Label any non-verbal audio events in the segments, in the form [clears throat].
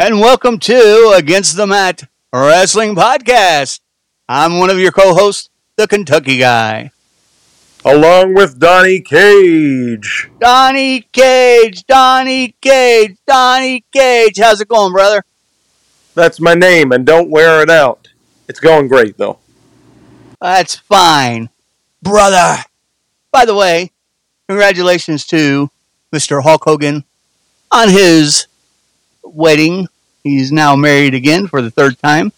And welcome to Against the Mat Wrestling Podcast. I'm one of your co-hosts, the Kentucky Guy. along with Donnie Cage. Donnie Cage, Donnie Cage, Donnie Cage. How's it going, brother? That's my name, and don't wear it out. It's going great, though. That's fine, brother. By the way, congratulations to Mr. Hulk Hogan on his wedding. He's now married again for the third time.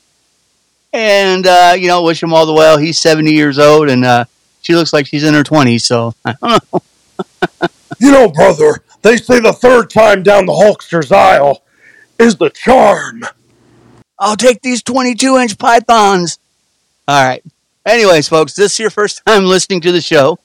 And, uh, you know, wish him all the well. He's 70 years old, and uh, she looks like she's in her 20s, so [laughs] I don't know. You know, brother, they say the third time down the Hulkster's aisle is the charm. I'll take these 22 inch pythons. All right. Anyways, folks, this is your first [laughs] time listening to the show.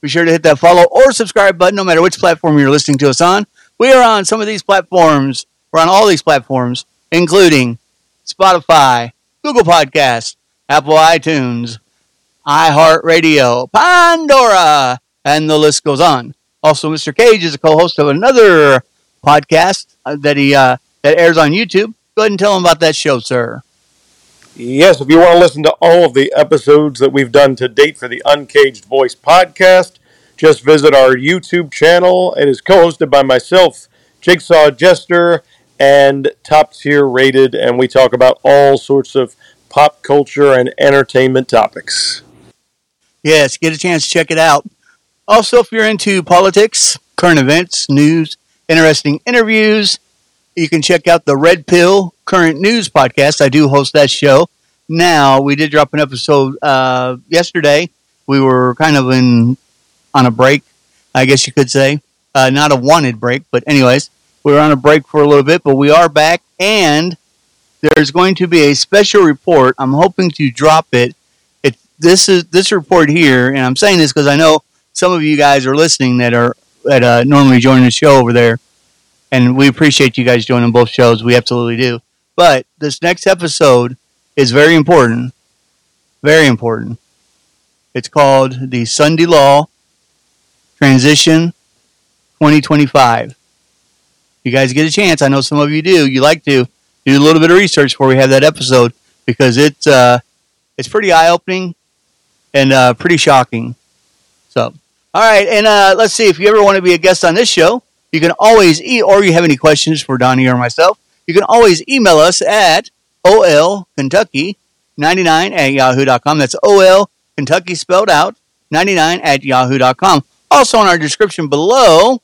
Be sure to hit that follow or subscribe button no matter which platform you're listening to us on. We are on some of these platforms. We're on all these platforms, including Spotify, Google Podcasts, Apple iTunes, iHeartRadio, Pandora, and the list goes on. Also, Mr. Cage is a co-host of another podcast uh, that he uh, that airs on YouTube. Go ahead and tell him about that show, sir. Yes, if you want to listen to all of the episodes that we've done to date for the Uncaged Voice podcast, just visit our YouTube channel. It is co hosted by myself, Jigsaw Jester, and top tier rated, and we talk about all sorts of pop culture and entertainment topics. Yes, get a chance to check it out. Also, if you're into politics, current events, news, interesting interviews, you can check out the Red Pill Current News podcast. I do host that show. Now, we did drop an episode uh, yesterday. We were kind of in on a break, I guess you could say. Uh, not a wanted break, but anyways, we were on a break for a little bit, but we are back, and there's going to be a special report. I'm hoping to drop it. It this is this report here, and I'm saying this because I know some of you guys are listening that are that uh, normally join the show over there, and we appreciate you guys joining both shows. We absolutely do. But this next episode is very important, very important. It's called the Sunday Law Transition 2025. You guys get a chance. I know some of you do. You like to do a little bit of research before we have that episode because it's uh, it's pretty eye opening and uh, pretty shocking. So, all right, and uh, let's see if you ever want to be a guest on this show, you can always e or you have any questions for Donnie or myself, you can always email us at olkentucky99 at yahoo.com. That's ol Kentucky spelled out 99 at yahoo.com. Also, in our description below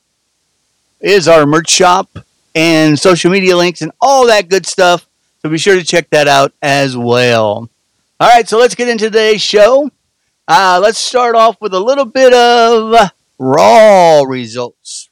is our merch shop and social media links and all that good stuff. So be sure to check that out as well. All right, so let's get into today's show. Uh, let's start off with a little bit of Raw results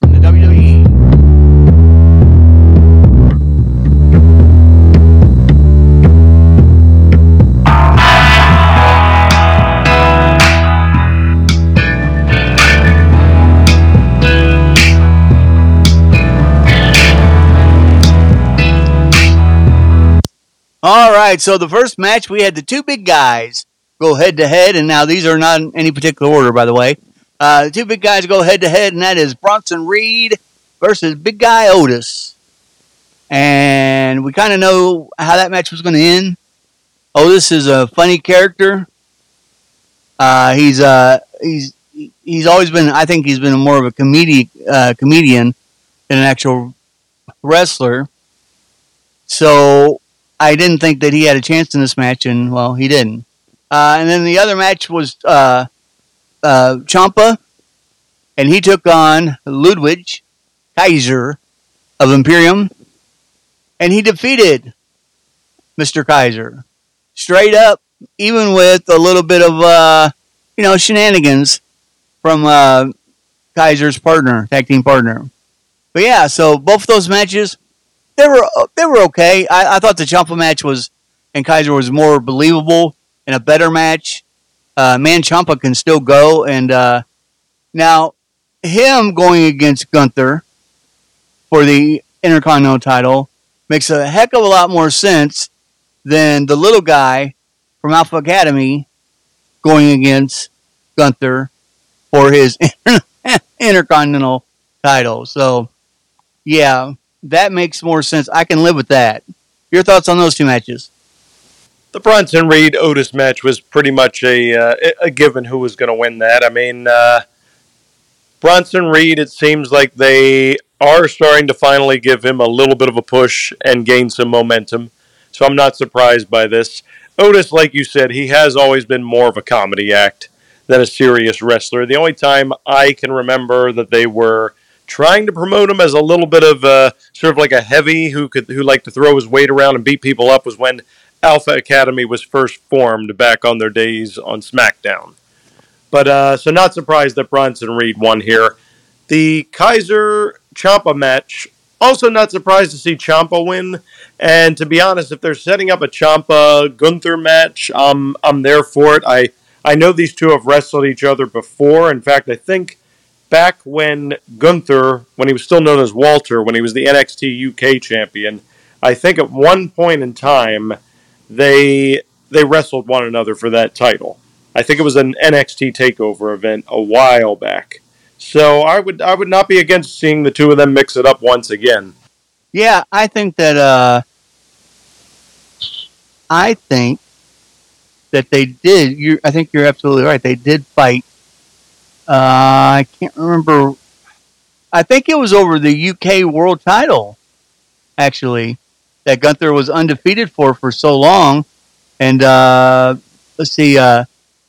All right, so the first match we had the two big guys go head to head, and now these are not in any particular order, by the way. Uh, the two big guys go head to head, and that is Bronson Reed versus Big Guy Otis. And we kind of know how that match was going to end. Otis is a funny character. Uh, he's uh, he's he's always been. I think he's been more of a comedic uh, comedian than an actual wrestler. So I didn't think that he had a chance in this match, and well, he didn't. Uh, and then the other match was uh, uh, Ciampa, and he took on Ludwig Kaiser of Imperium, and he defeated Mr. Kaiser straight up, even with a little bit of uh, you know shenanigans from uh, Kaiser's partner, tag team partner. But yeah, so both those matches they were they were okay. I, I thought the Ciampa match was and Kaiser was more believable and a better match. Uh, man, Ciampa can still go, and uh, now him going against Gunther for the Intercontinental title makes a heck of a lot more sense than the little guy from Alpha Academy going against Gunther for his Intercontinental title. So, yeah, that makes more sense. I can live with that. Your thoughts on those two matches? The Bronson Reed Otis match was pretty much a uh, a given who was going to win that. I mean, uh, Bronson Reed. It seems like they are starting to finally give him a little bit of a push and gain some momentum. So I'm not surprised by this. Otis, like you said, he has always been more of a comedy act than a serious wrestler. The only time I can remember that they were trying to promote him as a little bit of a sort of like a heavy who could who liked to throw his weight around and beat people up was when Alpha Academy was first formed back on their days on SmackDown. But uh, so not surprised that Bronson Reed won here. The Kaiser Ciampa match also not surprised to see Ciampa win. And to be honest, if they're setting up a Ciampa Gunther match, um, I'm there for it. I I know these two have wrestled each other before. In fact, I think back when Gunther, when he was still known as Walter, when he was the NXT UK champion, I think at one point in time they they wrestled one another for that title. I think it was an NXT takeover event a while back. So I would I would not be against seeing the two of them mix it up once again. Yeah, I think that uh, I think that they did. You, I think you're absolutely right. They did fight. Uh, I can't remember. I think it was over the UK World Title, actually, that Gunther was undefeated for for so long, and uh, let's see, uh, uh,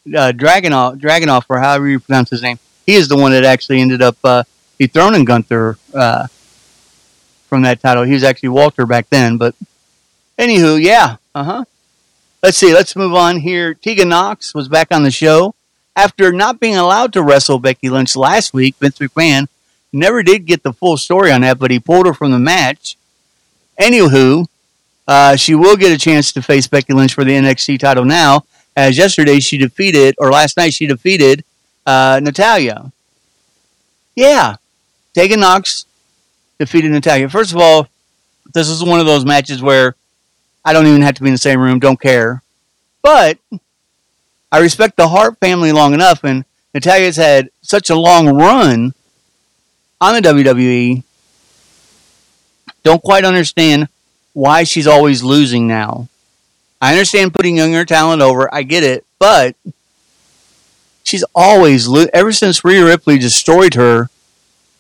Dragunov, Dragunov, or however you pronounce his name he is the one that actually ended up uh, dethroning Gunther uh, from that title. He was actually Walter back then, but anywho, yeah, uh huh. Let's see. Let's move on here. Tegan Nox was back on the show after not being allowed to wrestle Becky Lynch last week. Vince McMahon never did get the full story on that, but he pulled her from the match. Anywho, uh, she will get a chance to face Becky Lynch for the NXT title now, as yesterday she defeated, or last night she defeated uh, Natalya. Yeah, Tegan Nox defeated Natalya. First of all, this is one of those matches where I don't even have to be in the same room, don't care. But I respect the Hart family long enough, and Natalya's had such a long run on the WWE. Don't quite understand why she's always losing now. I understand putting younger talent over, I get it, but she's always ever since Rhea Ripley destroyed her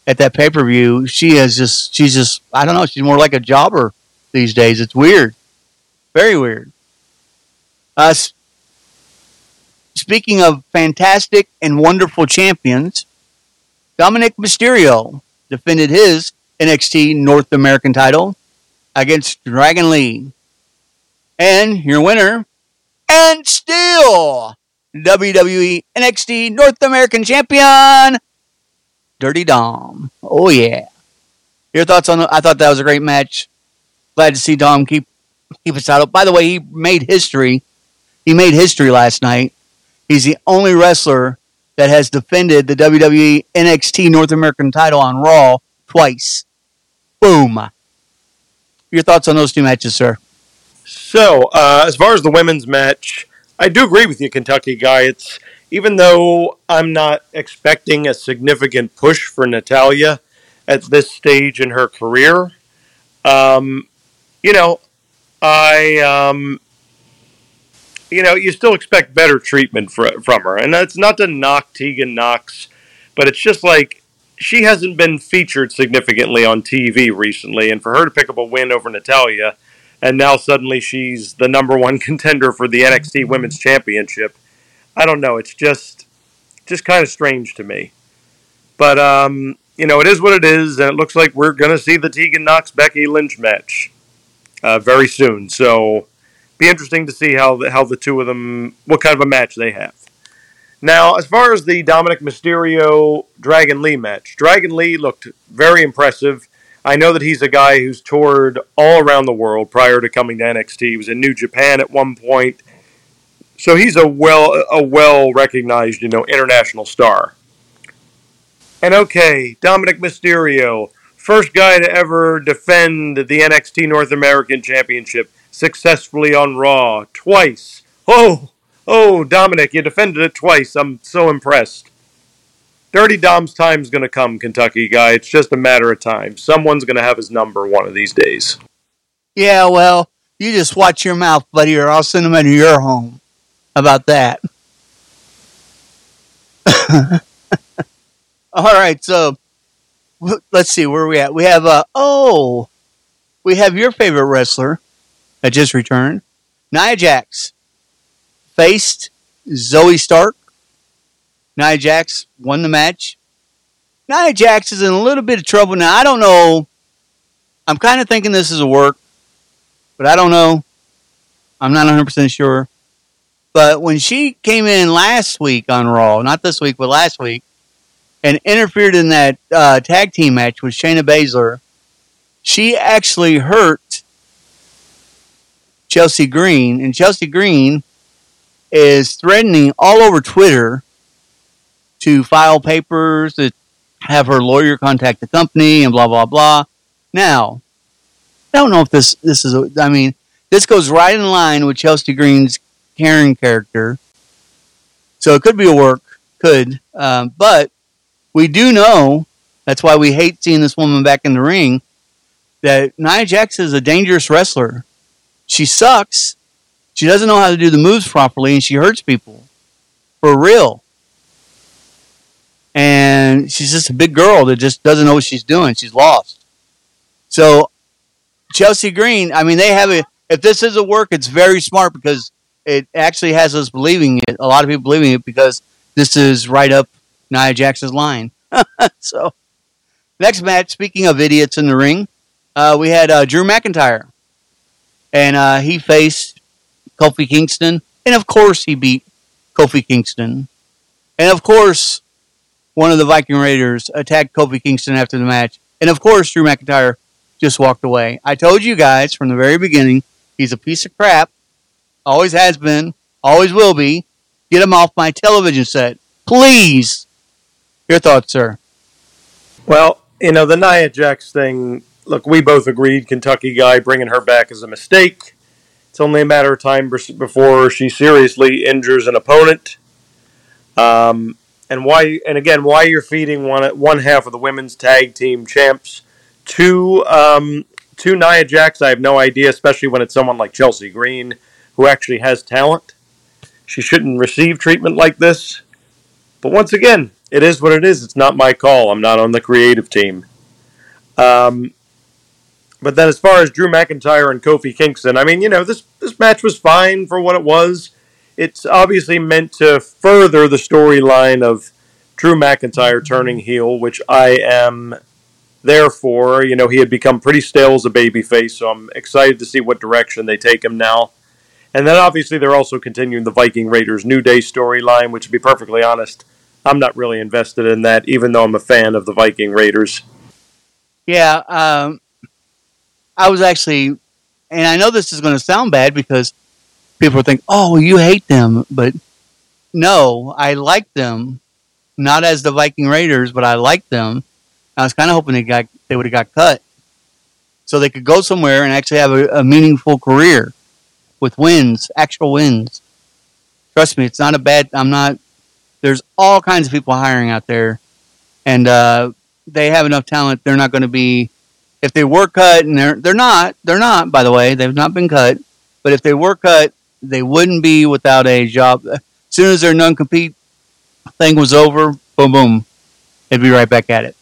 at that pay per view. She has just she's just I don't know. She's more like a jobber these days. It's weird, very weird. Uh, speaking of fantastic and wonderful champions, Dominik Mysterio defended his NXT North American title against Dragon Lee. And your winner, and still WWE NXT North American Champion, Dirty Dom. Oh yeah. Your thoughts on? The, I thought that was a great match. Glad to see Dom keep keep his title. By the way, he made history. He made history last night. He's the only wrestler that has defended the WWE NXT North American title on Raw twice. Boom. Your thoughts on those two matches, sir? So, uh, as far as the women's match, I do agree with you, Kentucky guy. It's even though I'm not expecting a significant push for Natalya at this stage in her career, um, you know, I, um, you know, you still expect better treatment for, from her, and that's not to knock Tegan Nox but it's just like she hasn't been featured significantly on TV recently, and for her to pick up a win over Natalya, and now suddenly she's the number one [laughs] contender for the NXT Women's Championship. I don't know. It's just just kind of strange to me. But um, you know, it is what it is, and it looks like we're going to see the Tegan Nox Becky Lynch match uh, very soon. So, be interesting to see how the, how the two of them, what kind of a match they have. Now, as far as the Dominik Mysterio Dragon Lee match, Dragon Lee looked very impressive. I know that he's a guy who's toured all around the world prior to coming to NXT. He was in New Japan at one point, so he's a well a well recognized you know international star. And okay, Dominik Mysterio, first guy to ever defend the NXT North American Championship successfully on Raw twice. Oh, oh, Dominik, you defended it twice. I'm so impressed. Dirty Dom's time's going to come, Kentucky guy. It's just a matter of time. Someone's going to have his number one of these days. Yeah, well, you just watch your mouth, buddy, or I'll send him into your home. How about that? [laughs] All right, so let's see where we at. We have uh oh, we have your favorite wrestler that just returned, Nia Jax, faced Zoe Stark. Nia Jax won the match. Nia Jax is in a little bit of trouble now. I don't know. I'm kind of thinking this is a work, but I don't know. I'm not 100% sure. But when she came in last week on Raw, not this week, but last week, and interfered in that uh, tag team match with Shayna Baszler, she actually hurt Chelsea Green, and Chelsea Green is threatening all over Twitter to file papers, to have her lawyer contact the company, and blah blah blah. Now, I don't know if this this is. A, I mean, this goes right in line with Chelsea Green's Karen character, so it could be a work, could, um, but we do know that's why we hate seeing this woman back in the ring. That Nia Jax is a dangerous wrestler. She sucks. She doesn't know how to do the moves properly, and she hurts people for real. And she's just a big girl that just doesn't know what she's doing. She's lost. So Chelsea Green, I mean, they have a. If this is a work, it's very smart because it actually has us believing it. A lot of people believing it because this is right up Nia Jax's line. [laughs] so, next match, speaking of idiots in the ring, uh, we had uh, Drew McIntyre. And uh, he faced Kofi Kingston. And of course, he beat Kofi Kingston. And of course, one of the Viking Raiders attacked Kofi Kingston after the match. And of course, Drew McIntyre just walked away. I told you guys from the very beginning, he's a piece of crap. Always has been, always will be. Get him off my television set. Please. Your thoughts, sir? Well, you know, the Nia Jax thing, look, we both agreed Kentucky guy bringing her back is a mistake. It's only a matter of time before she seriously injures an opponent. Um, and why? And again, why you're feeding one one half of the women's tag team champs to um, to Nia Jax? I have no idea, especially when it's someone like Chelsea Green who actually has talent. She shouldn't receive treatment like this. But once again, it is what it is. It's not my call. I'm not on the creative team. Um, but then, as far as Drew McIntyre and Kofi Kingston, I mean, you know, this this match was fine for what it was. It's obviously meant to further the storyline of Drew McIntyre turning heel, which I am there for. You know, he had become pretty stale as a babyface, so I'm excited to see what direction they take him now. And then obviously they're also continuing the Viking Raiders New Day storyline, which to be perfectly honest, I'm not really invested in that, even though I'm a fan of the Viking Raiders. Yeah, um, I was actually, and I know this is going to sound bad because people think, "Oh, you hate them," but no, I like them. Not as the Viking Raiders, but I like them. I was kind of hoping they got they would have got cut, so they could go somewhere and actually have a, a meaningful career with wins, actual wins. Trust me, it's not a bad. I'm not there's all kinds of people hiring out there, and uh, they have enough talent. They're not going to be if they were cut, and they're they're not. They're not. By the way, they've not been cut. But if they were cut, they wouldn't be without a job. As soon as their non-compete thing was over, boom, boom, they'd be right back at it.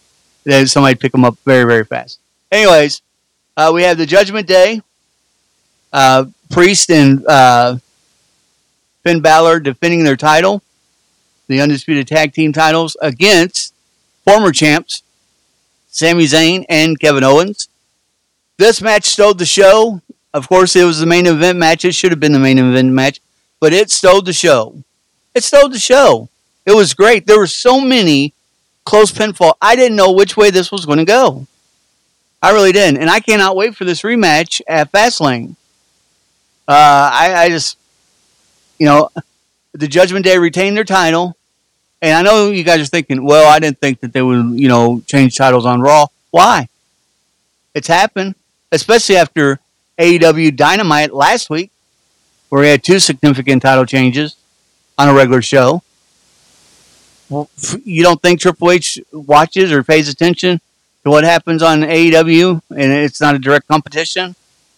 Then somebody pick them up very, very fast. Anyways, uh, we have the Judgment Day. Uh, Priest and uh, Finn Balor defending their title, the Undisputed Tag Team titles, against former champs Sami Zayn and Kevin Owens. This match stole the show. Of course, it was the main event match. It should have been the main event match, but it stole the show. It stole the show. It was great. There were so many close pinfall. I didn't know which way this was going to go. I really didn't, and I cannot wait for this rematch at Fastlane. Uh, I, I just, you know, the Judgment Day retained their title, and I know you guys are thinking, well, I didn't think that they would, you know, change titles on Raw. Why? It's happened, especially after AEW Dynamite last week, where we had two significant title changes on a regular show. Well, you don't think Triple H watches or pays attention to what happens on AEW and it's not a direct competition?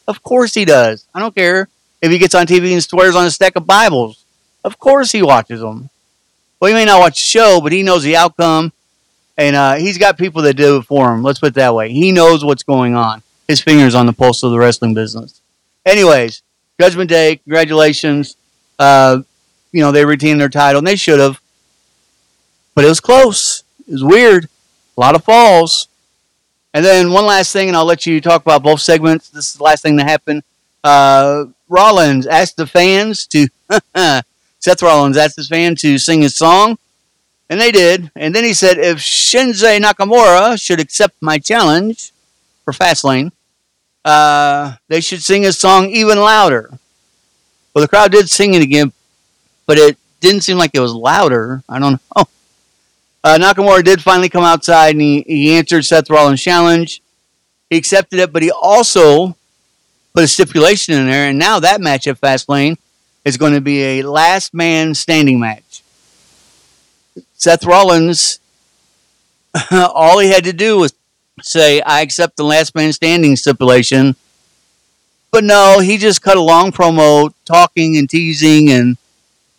Of course he does. I don't care if he gets on TV and swears on a stack of Bibles. Of course he watches them. Well, he may not watch the show, but he knows the outcome, and uh, he's got people that do it for him. Let's put it that way. He knows what's going on. His fingers on the pulse of the wrestling business. Anyways, Judgment Day, congratulations. Uh, you know they retained their title, and they should have, but it was close. It was weird. A lot of falls. And then one last thing, and I'll let you talk about both segments. This is the last thing that happened. Uh, Rollins asked the fans to [laughs] Seth Rollins asked his fans to sing his song, and they did. And then he said, if Shinsuke Nakamura should accept my challenge for Fastlane, uh, they should sing his song even louder. Well, the crowd did sing it again, but it didn't seem like it was louder. I don't know. [laughs] Uh, Nakamura did finally come outside and he, he answered Seth Rollins' challenge. He accepted it, but he also put a stipulation in there, and now that match at Fastlane is going to be a last man standing match. Seth Rollins, [laughs] all he had to do was say, I accept the last man standing stipulation. But no, he just cut a long promo talking and teasing and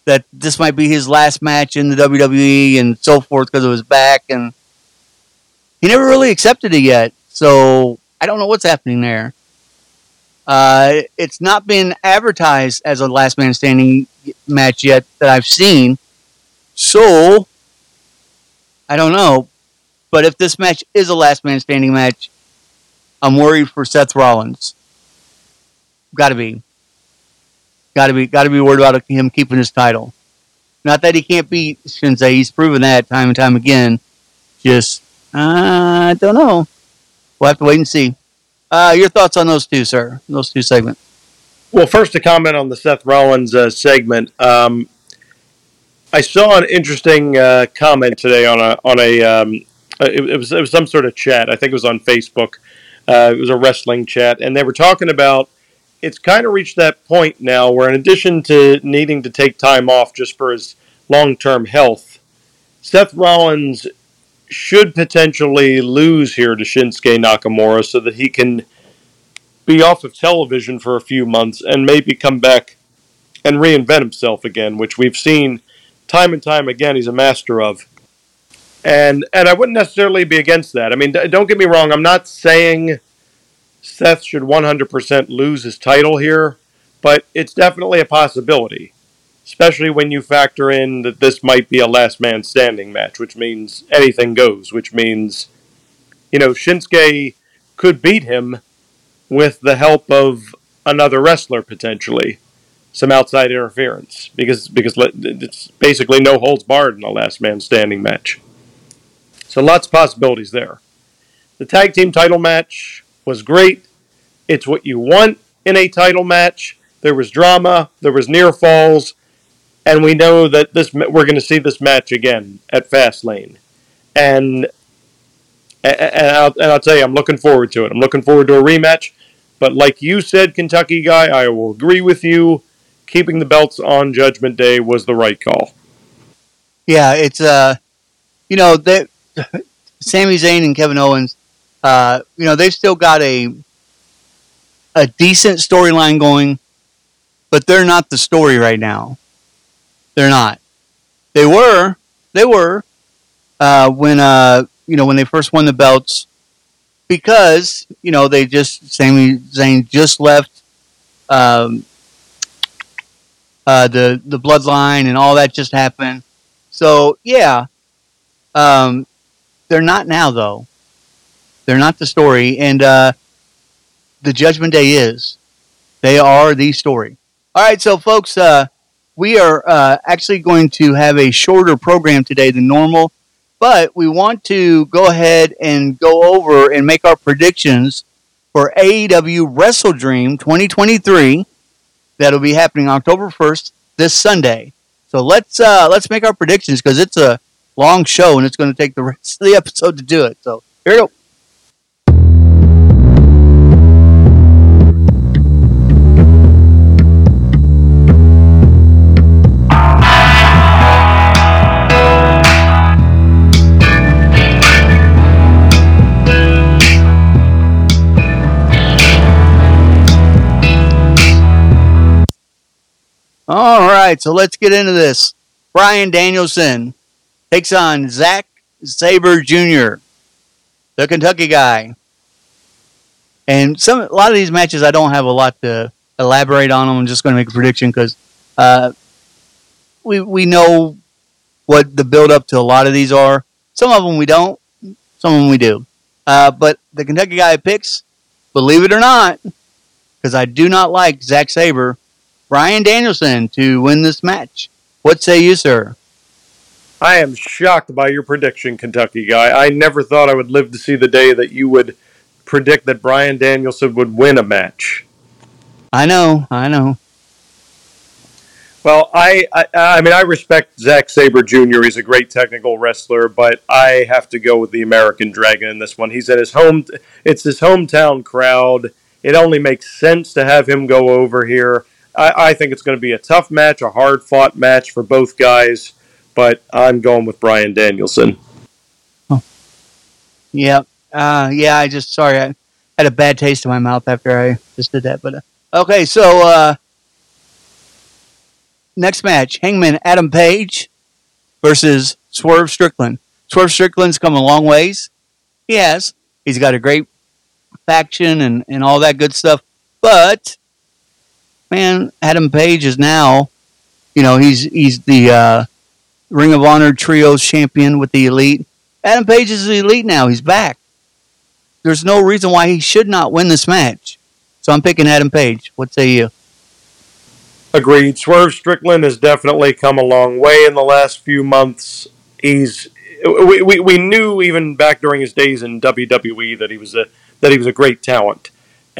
that this might be his last match in the WWE and so forth because of his back. And he never really accepted it yet. So I don't know what's happening there. Uh, it's not been advertised as a last man standing match yet that I've seen. So, I don't know. But if this match is a last man standing match, I'm worried for Seth Rollins. Got to be. Got to be. Got to be worried about him keeping his title. Not that he can't beat Shinsuke. He's proven that time and time again. Just, uh, I don't know. We'll have to wait and see. Uh, your thoughts on those two, sir? Those two segments. Well, first to comment on the Seth Rollins uh, segment. Um, I saw an interesting uh, comment today on a on a um, uh, it, it, was it was some sort of chat. I think it was on Facebook. Uh, it was a wrestling chat, and they were talking about it's kind of reached that point now where, in addition to needing to take time off just for his long term health, Seth Rollins should potentially lose here to Shinsuke Nakamura so that he can be off of television for a few months and maybe come back and reinvent himself again, which we've seen time and time again he's a master of. And and I wouldn't necessarily be against that. I mean, don't get me wrong, I'm not saying Seth should 100% lose his title here, but it's definitely a possibility especially when you factor in that this might be a last man standing match, which means anything goes, which means, you know, Shinsuke could beat him with the help of another wrestler potentially, some outside interference, because because it's basically no holds barred in a last man standing match. So lots of possibilities there. The tag team title match was great. It's what you want in a title match. There was drama, there was near falls, and we know that this we're going to see this match again at Fastlane, and and I'll, and I'll tell you, I'm looking forward to it. I'm looking forward to a rematch. But like you said, Kentucky guy, I will agree with you. Keeping the belts on Judgment Day was the right call. Yeah, it's uh, you know, they, [laughs] Sami Zayn and Kevin Owens, uh, you know, they've still got a a decent storyline going, but they're not the story right now. They're not. They were. They were. uh, when uh, you know when they first won the belts because you know they just Sami Zayn just left um, uh, the the bloodline and all that just happened. So yeah, um, they're not now though. They're not the story, and uh, the Judgment Day is. They are the story. All right, so folks, uh, we are uh, actually going to have a shorter program today than normal, but we want to go ahead and go over and make our predictions for AEW Wrestle Dream 2023. That'll be happening October 1st, this Sunday. So let's uh, let's make our predictions because it's a long show and it's going to take the rest of the [laughs] episode to do it. So here we go. All right, so let's get into this. Bryan Danielson takes on Zack Sabre Jr., the Kentucky guy. And some a lot of these matches, I don't have a lot to elaborate on them. I'm just going to make a prediction because uh, we we know what the build up to a lot of these are. Some of them we don't, some of them we do. Uh, but the Kentucky guy picks, believe it or not, because I do not like Zack Sabre Bryan Danielson to win this match. What say you, sir? I am shocked by your prediction, Kentucky guy. I never thought I would live to see the day that you would predict that Bryan Danielson would win a match. I know, I know. Well, I, I, I mean, I respect Zack Sabre Jr. He's a great technical wrestler, but I have to go with the American Dragon in this one. He's at his home. It's his hometown crowd. It only makes sense to have him go over here. I, I think it's going to be a tough match, a hard fought match for both guys, but I'm going with Bryan Danielson. Oh. Yeah. Uh, yeah, I just, sorry, I had a bad taste in my mouth after I just did that. But uh, okay, so uh, next match Hangman Adam Page versus Swerve Strickland. Swerve Strickland's come a long ways. He has. He's got a great faction and, and all that good stuff. But man, Adam Page is now, you know, he's he's the uh, Ring of Honor Trios champion with the Elite. Adam Page is the Elite now. He's back. There's no reason why he should not win this match. So I'm picking Adam Page. What say you? Agreed. Swerve Strickland has definitely come a long way in the last few months. He's we, we, we knew even back during his days in WWE that he was a that he was a great talent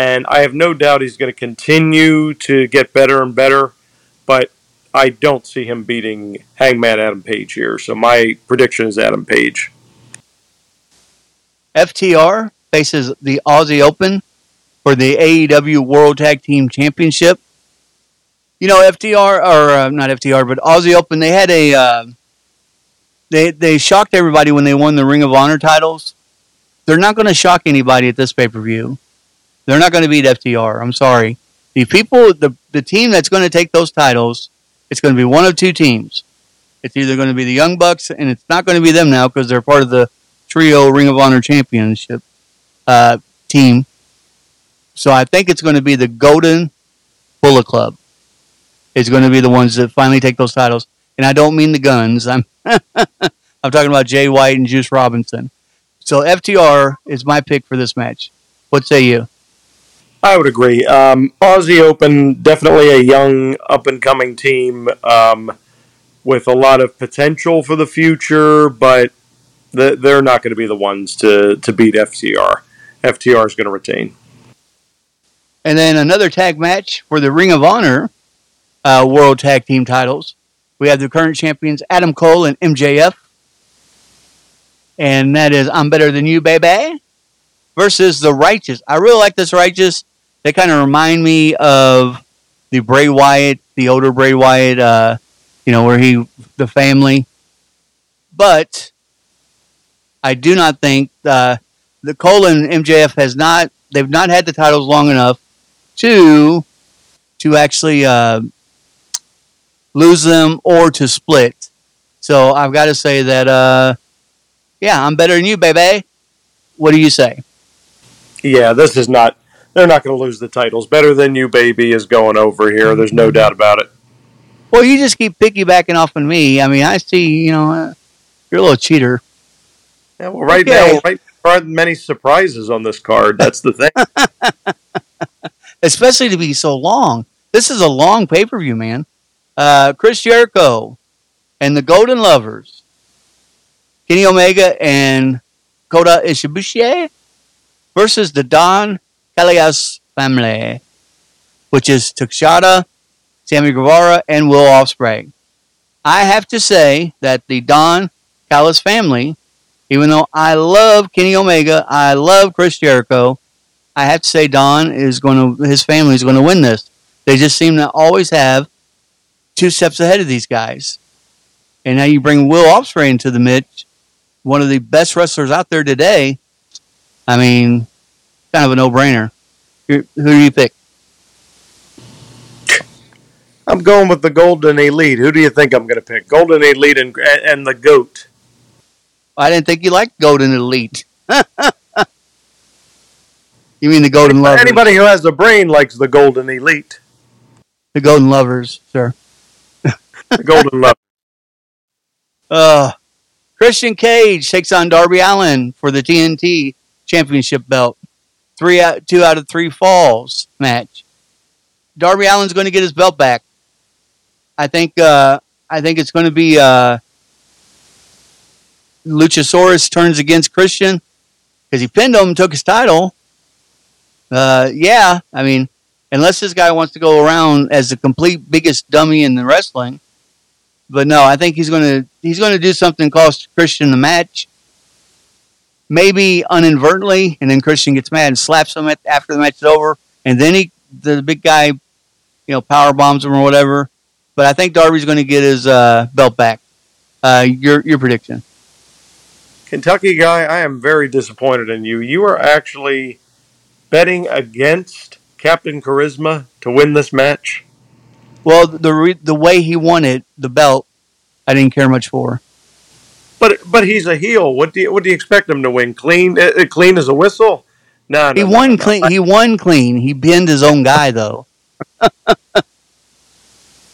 and I have no doubt he's going to continue to get better and better. But I don't see him beating Hangman Adam Page here. So my prediction is Adam Page. FTR faces the Aussie Open for the AEW World Tag Team Championship. You know, FTR or uh, not FTR, but Aussie Open. They had a uh, they they shocked everybody when they won the Ring of Honor titles. They're not going to shock anybody at this pay per view. They're not going to beat FTR. I'm sorry. The people, the the team that's going to take those titles, it's going to be one of two teams. It's either going to be the Young Bucks, and it's not going to be them now because they're part of the Trio Ring of Honor Championship uh, team. So I think it's going to be the Golden Bullet Club. It's going to be the ones that finally take those titles, and I don't mean the guns. I'm [laughs] I'm talking about Jay White and Juice Robinson. So FTR is my pick for this match. What say you? I would agree. Um, Aussie Open, definitely a young, up and coming team um, with a lot of potential for the future, but they're not going to be the ones to, to beat FTR. FTR is going to retain. And then another tag match for the Ring of Honor uh, World Tag Team titles. We have the current champions Adam Cole and MJF. And that is I'm Better Than You, baby versus the Righteous. I really like this Righteous. They kind of remind me of the Bray Wyatt, the older Bray Wyatt, uh, you know, where he, the family. But I do not think uh, the Cole and MJF has not, they've not had the titles long enough to, to actually uh, lose them or to split. So I've got to say that uh, Yeah, I'm better than you, baby. What do you say? Yeah, this is not. They're not going to lose the titles. Better than you, baby, is going over here. There's no doubt about it. Well, you just keep piggybacking off on me. I mean, I see. You know, uh, you're a little cheater. Yeah, well, right Okay. now, right, there aren't many surprises on this card. That's the thing. [laughs] especially to be so long. This is a long pay per view, man. Uh, Chris Jericho and the Golden Lovers, Kenny Omega and Kota Ibushi versus the Don Callis family, which is Takeshita, Sammy Guevara, and Will Ospreay. I have to say that the Don Callis family, even though I love Kenny Omega, I love Chris Jericho, I have to say Don is going to his family is going to win this. They just seem to always have two steps ahead of these guys. And now you bring Will Ospreay into the mix, one of the best wrestlers out there today. I mean, kind of a no-brainer. Who who do you pick? I'm going with the Golden Elite. Who do you think I'm going to pick? Golden Elite and and the Goat. I didn't think you liked Golden Elite. [laughs] you mean the Golden Lovers? Anybody who has a brain likes the Golden Elite. The Golden Lovers, sir. [laughs] The Golden Love. [laughs] Uh, Christian Cage takes on Darby Allin for the TNT Championship belt. Three out, two out of three falls match. Darby Allin's going to get his belt back. I think. Uh, I think it's going to be uh, Luchasaurus turns against Christian because he pinned him, and took his title. Uh, yeah, I mean, unless this guy wants to go around as the complete biggest dummy in the wrestling. But no, I think he's gonna he's gonna do something cost Christian the match. Maybe inadvertently, and then Christian gets mad and slaps him at, after the match is over, and then he the big guy, you know, power bombs him or whatever. But I think Darby's going to get his uh, belt back. Uh, your your prediction? Kentucky guy, I am very disappointed in you. You are actually betting against Captain Charisma to win this match. Well, the re- the way he won it, the belt, I didn't care much for. But but he's a heel. What do you what do you expect him to win? Clean uh, uh, clean as a whistle? No, no He no, won no. clean. He won clean. He pinned his own guy though. [laughs]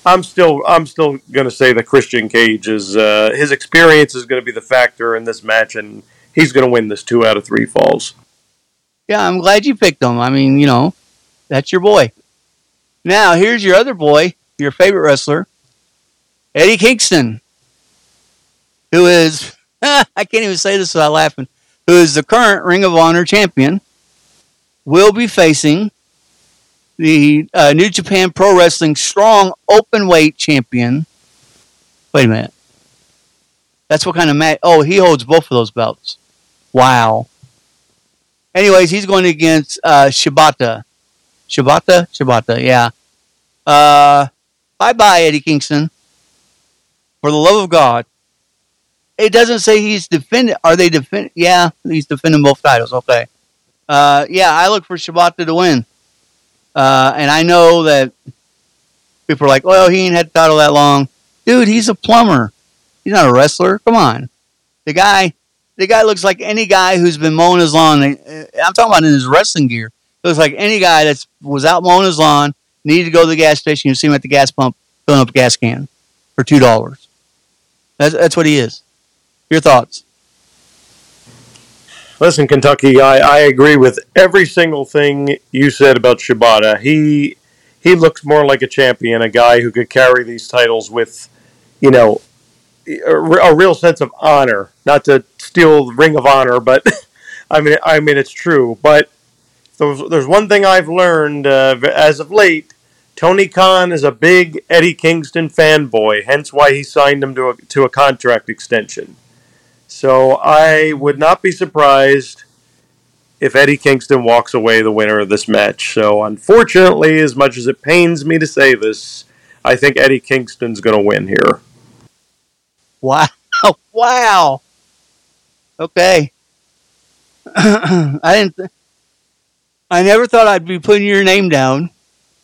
I'm still I'm still going to say that Christian Cage is uh, his experience is going to be the factor in this match, and he's going to win this two out of three falls. Yeah, I'm glad you picked him. I mean, you know, that's your boy. Now, here's your other boy, your favorite wrestler, Eddie Kingston, who is, [laughs] I can't even say this without laughing, who is the current Ring of Honor champion, will be facing the uh, New Japan Pro Wrestling Strong Open Weight Champion. Wait a minute. That's what kind of match? Oh, he holds both of those belts. Wow. Anyways, he's going against uh, Shibata. Shibata? Shibata, yeah. Uh, bye bye, Eddie Kingston. For the love of God. It doesn't say he's defending. Are they defend? Yeah, he's defending both titles. Okay. Uh, yeah, I look for Shibata to win. Uh, and I know that people are like, well, he ain't had the title that long. Dude, he's a plumber. He's not a wrestler. Come on. The guy, the guy looks like any guy who's been mowing his lawn. Uh, I'm talking about in his wrestling gear. It looks like any guy that was out mowing his lawn, needed to go to the gas station. You see him at the gas pump filling up a gas can for two dollars. That's that's what he is. Your thoughts? Listen, Kentucky, I, I agree with every single thing you said about Shibata. He he looks more like a champion, a guy who could carry these titles with, you know, a, a real sense of honor. Not to steal the Ring of Honor, but [laughs] I mean, I mean it's true. But there's, there's one thing I've learned uh, as of late. Tony Khan is a big Eddie Kingston fanboy, hence why he signed him to a, to a contract extension. So I would not be surprised if Eddie Kingston walks away the winner of this match. So unfortunately, as much as it pains me to say this, I think Eddie Kingston's going to win here. Wow! [laughs] Wow! Okay. [clears throat] I didn't. Th- I never thought I'd be putting your name down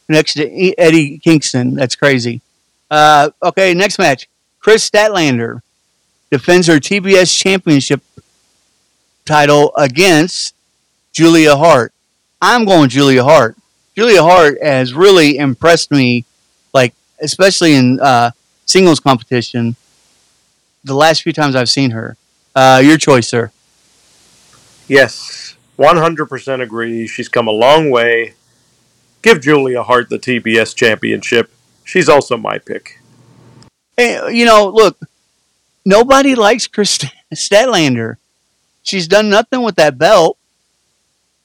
next to Eddie Kingston. That's crazy. Uh, okay, next match. Kris Statlander defends her TBS championship title against Julia Hart. I'm going Julia Hart. Julia Hart has really impressed me, like especially in uh, singles competition. The last few times I've seen her. Uh, your choice, sir. Yes, 100% agree. She's come a long way. Give Julia Hart the TBS championship. She's also my pick. Hey, you know, look, nobody likes Kris Statlander. She's done nothing with that belt.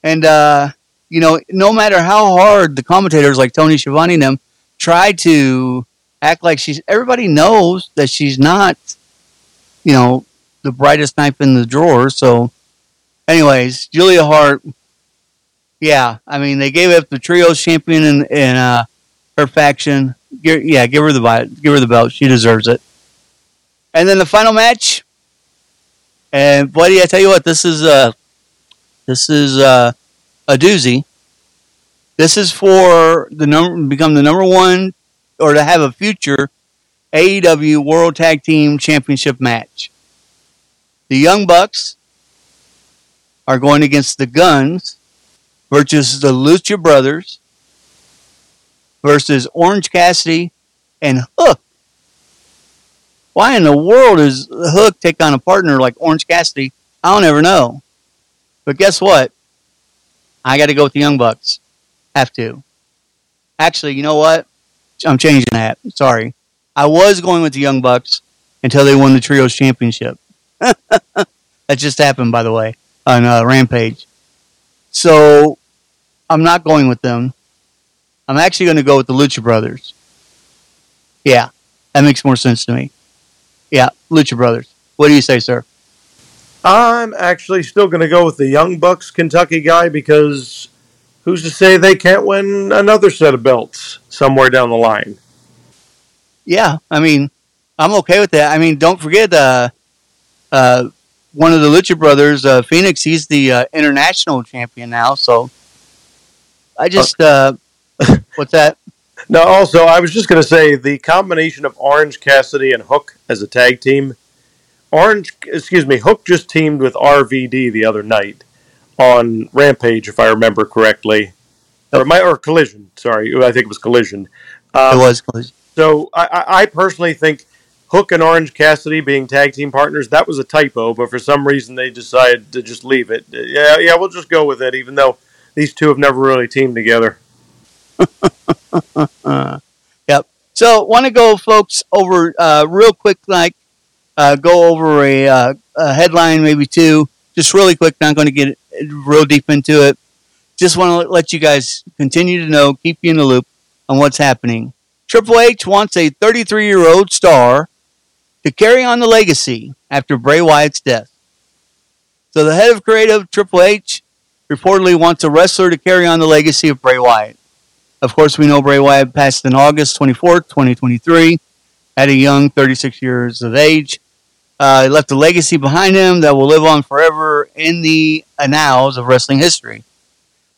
And, uh, you know, no matter how hard the commentators like Tony Schiavone and them try to act like she's, everybody knows that she's not, you know, the brightest knife in the drawer. So, anyways, Julia Hart, yeah, I mean, they gave up the trios champion in uh, her faction. yeah, give her the give her the belt. She deserves it. And then the final match. And buddy, I tell you what, this is uh this is uh, a doozy. This is for the number become the number one or to have a future AEW World Tag Team Championship match. The Young Bucks are going against the Guns versus the Lucha Brothers versus Orange Cassidy and Hook. Why in the world does Hook take on a partner like Orange Cassidy? I don't ever know. But guess what? I got to go with the Young Bucks. Have to. Actually, you know what? I'm changing that. Sorry. I was going with the Young Bucks until they won the Trios Championship. [laughs] that just happened, by the way, on uh, Rampage. So I'm not going with them. I'm actually going to go with the Lucha Brothers. Yeah, that makes more sense to me. Yeah, Lucha Brothers. What do you say, sir? I'm actually still going to go with the Young Bucks Kentucky guy because who's to say they can't win another set of belts somewhere down the line? Yeah, I mean, I'm okay with that. I mean, don't forget, uh, uh, one of the Lucha Brothers, uh, Fenix, he's the uh, international champion now. So I just uh, [laughs] What's that? No, also, I was just going to say the combination of Orange Cassidy and Hook as a tag team. Orange, excuse me, Hook just teamed with RVD the other night on Rampage, if I remember correctly, or my or Collision. Sorry, I think it was Collision. Um, it was Collision. So I, I personally think Hook and Orange Cassidy being tag team partners that was a typo, but for some reason they decided to just leave it. Yeah, yeah, we'll just go with it, even though these two have never really teamed together. [laughs] [laughs] yep. So, want to go, folks, over uh, real quick, like uh, go over a, uh, a, headline, maybe two, just really quick. Not going to get real deep into it. Just want to let you guys continue to know, keep you in the loop on what's happening. Triple H wants a 33 year old star to carry on the legacy after Bray Wyatt's death. So, the head of creative, Triple H, reportedly wants a wrestler to carry on the legacy of Bray Wyatt. Of course, we know Bray Wyatt passed in August 24th, 2023, at a young 36 years of age. Uh, he left a legacy behind him that will live on forever in the annals of wrestling history.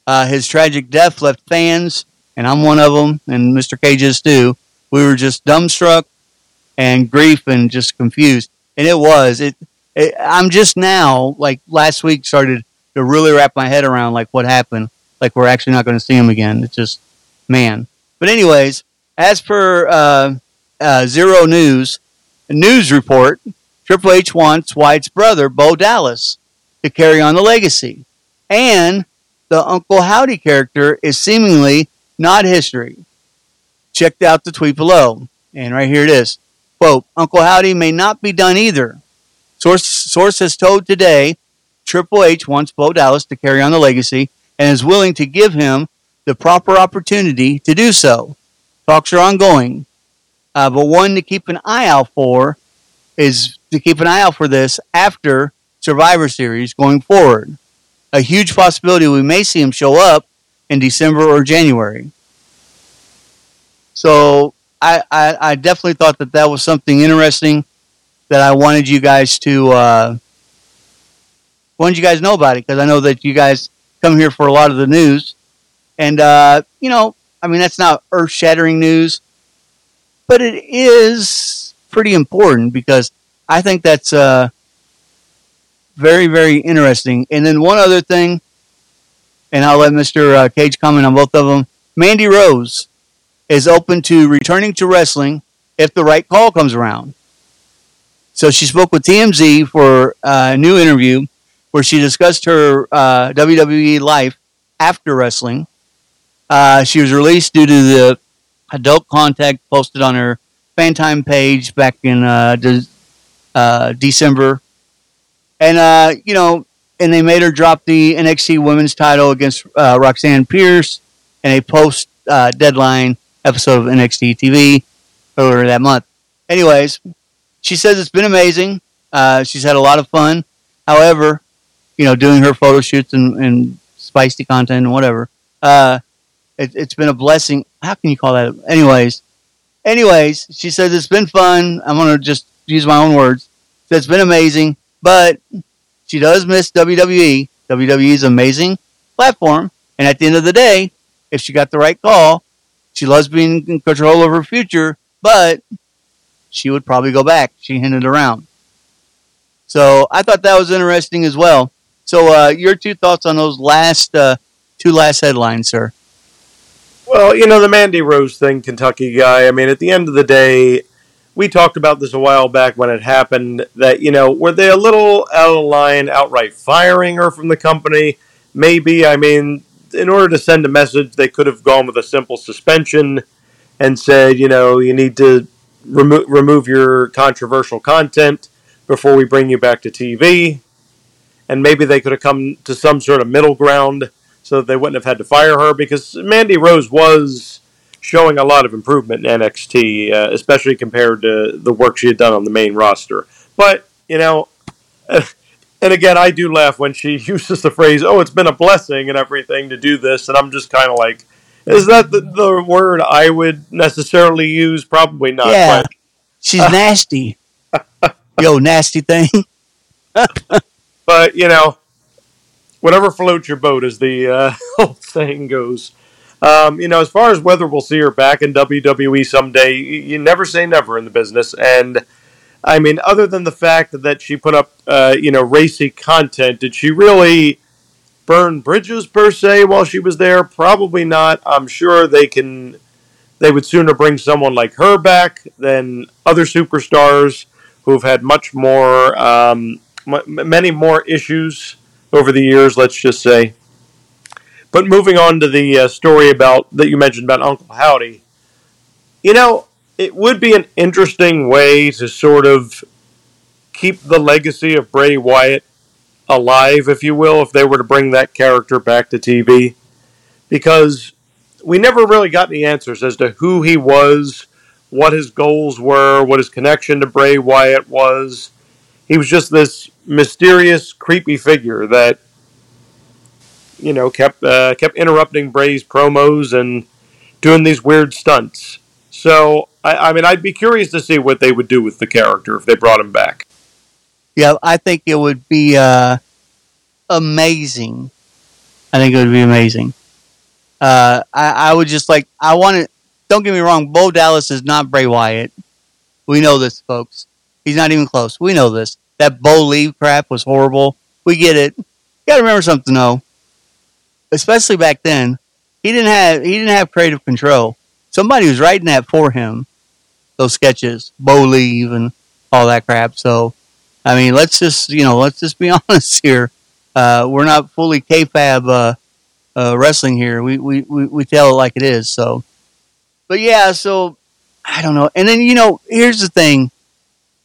Uh, his tragic death left fans, and I'm one of them, and Mr. Cage is too. We were just dumbstruck and grief and just confused. And it was. It, it. I'm just now, like last week, started to really wrap my head around like what happened. Like we're actually not going to see him again. It's just man. But anyways, as per uh, uh, Xero News news report, Triple H wants Wyatt's brother Bo Dallas to carry on the legacy, and the Uncle Howdy character is seemingly not history. Check out the tweet below, and right here it is. Quote, Uncle Howdy may not be done either. Source, source has told today Triple H wants Bo Dallas to carry on the legacy and is willing to give him the proper opportunity to do so. Talks are ongoing, uh, but one to keep an eye out for is to keep an eye out for this after Survivor Series going forward. A huge possibility we may see him show up in December or January. So I, I, I definitely thought that that was something interesting that I wanted you guys to uh, wanted you guys know about it because I know that you guys come here for a lot of the news and, uh, you know, I mean, that's not earth shattering news, but it is pretty important because I think that's uh, very, very interesting. And then one other thing, and I'll let Mr. Uh, Cage comment on both of them. Mandy Rose is open to returning to wrestling if the right call comes around. So she spoke with TMZ for a new interview where she discussed her uh, WWE life after wrestling. Uh, she was released due to the adult content posted on her FanTime page back in uh, de- uh, December. And, uh, you know, and they made her drop the NXT women's title against uh, Roxanne Perez in a post deadline episode of NXT TV earlier that month. Anyways, she says it's been amazing. Uh, she's had a lot of fun. However, you know, doing her photo shoots and, and spicy content and whatever, uh, it, has been a blessing. How can you call that? Anyways, anyways, she says it's been fun. I'm gonna just use my own words. It's been amazing, but she does miss WWE. WWE is an amazing platform, and at the end of the day, if she got the right call, she loves being in control of her future, but she would probably go back. She hinted around. So I thought that was interesting as well. So uh, your two thoughts on those last uh, two last headlines, sir? Well, you know the Mandy Rose thing, Kentucky guy. I mean, at the end of the day, we talked about this a while back when it happened. That you know, were they a little out of line, outright firing her from the company? Maybe. I mean, in order to send a message, they could have gone with a simple suspension and said, you know, you need to remo- remove your controversial content before we bring you back to TV. And maybe they could have come to some sort of middle ground so that they wouldn't have had to fire her because Mandy Rose was showing a lot of improvement in NXT, uh, especially compared to the work she had done on the main roster. But, you know, [laughs] and again, I do laugh when she [laughs] uses the phrase, oh, it's been a blessing and everything to do this. And I'm just kind of like, is that the, the word I would necessarily use? Probably not. Yeah. But, She's nasty. [laughs] Yo, nasty thing. but, you know, whatever floats your boat, as the uh, [laughs] old saying goes. Um, you know, as far as whether we'll see her back in WWE someday, you never say never in the business. And, I mean, other than the fact that she put up, uh, you know, racy content, did she really burn bridges per se while she was there? Probably not. I'm sure they can. They would sooner bring someone like her back than other superstars who've had much more, um, m- many more issues over the years. Let's just say. But moving on to the uh, story about that you mentioned about Uncle Howdy, you know, it would be an interesting way to sort of keep the legacy of Bray Wyatt alive, if you will, if they were to bring that character back to TV. Because we never really got any answers as to who he was, what his goals were, what his connection to Bray Wyatt was. He was just this mysterious, creepy figure that, you know, kept uh, kept interrupting Bray's promos and doing these weird stunts. So, I, I mean, I'd be curious to see what they would do with the character if they brought him back. Yeah, I think it would be uh, amazing. I think it would be amazing. Uh, I, I would just like, I want to, don't get me wrong, Bo Dallas is not Bray Wyatt. We know this, folks. He's not even close. We know this. That BOlieve crap was horrible. We get it. You gotta remember something though. Especially back then, he didn't have he didn't have creative control. Somebody was writing that for him. Those sketches, BOlieve and all that crap. So I mean, let's just you know, let's just be [laughs] honest here. Uh, we're not fully kayfabe uh, uh, wrestling here. We, we we we tell it like it is. So, but yeah, so I don't know. And then you know, here's the thing: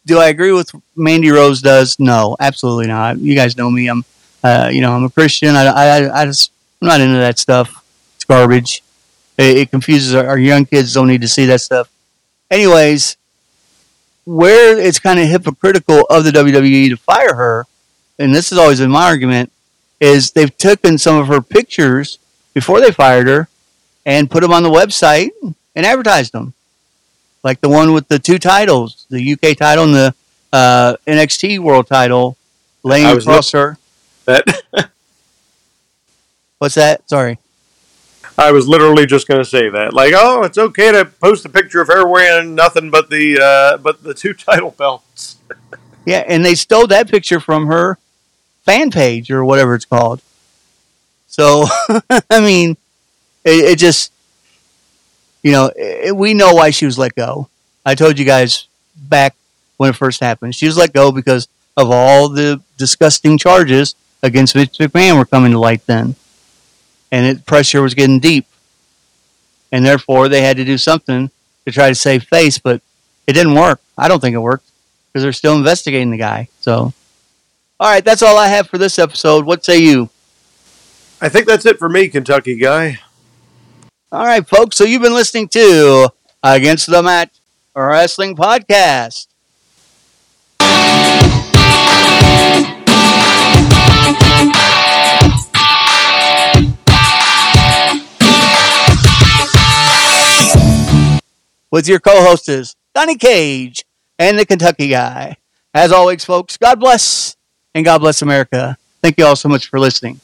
Do I agree with Mandy Rose? Does no, absolutely not. You guys know me. I'm uh, you know I'm a Christian. I, I I just I'm not into that stuff. It's garbage. It, it confuses our, our young kids. Don't need to see that stuff. Anyways, where it's kind of hypocritical of the WWE to fire her, and this has always been my argument, is they've taken some of her pictures before they fired her and put them on the website and advertised them. Like the one with the two titles, the UK title and the uh, NXT World title, laying across her. That. [laughs] What's that? Sorry. I was literally just going to say that. Like, oh, it's okay to post a picture of her wearing nothing but the uh, but the two [laughs] title belts. yeah, and they stole that picture from her fan page or whatever it's called. So, [laughs] I mean, it, it just, you know, it, we know why she was let go. I told you guys back when it first happened. She was let go because of all the disgusting charges against Vince McMahon were coming to light then. And it, pressure was getting deep. And therefore, they had to do something to try to save face, but it didn't work. I don't think it worked because they're still investigating the guy. So, all right, that's all I have for this episode. What say you? I think that's it for me, Kentucky guy. All right, folks. So you've been listening to Against the Matt Wrestling Podcast. With your co-hosts, Donnie Cage and the Kentucky Guy. As always, folks, God bless and God bless America. Thank you all so much for listening.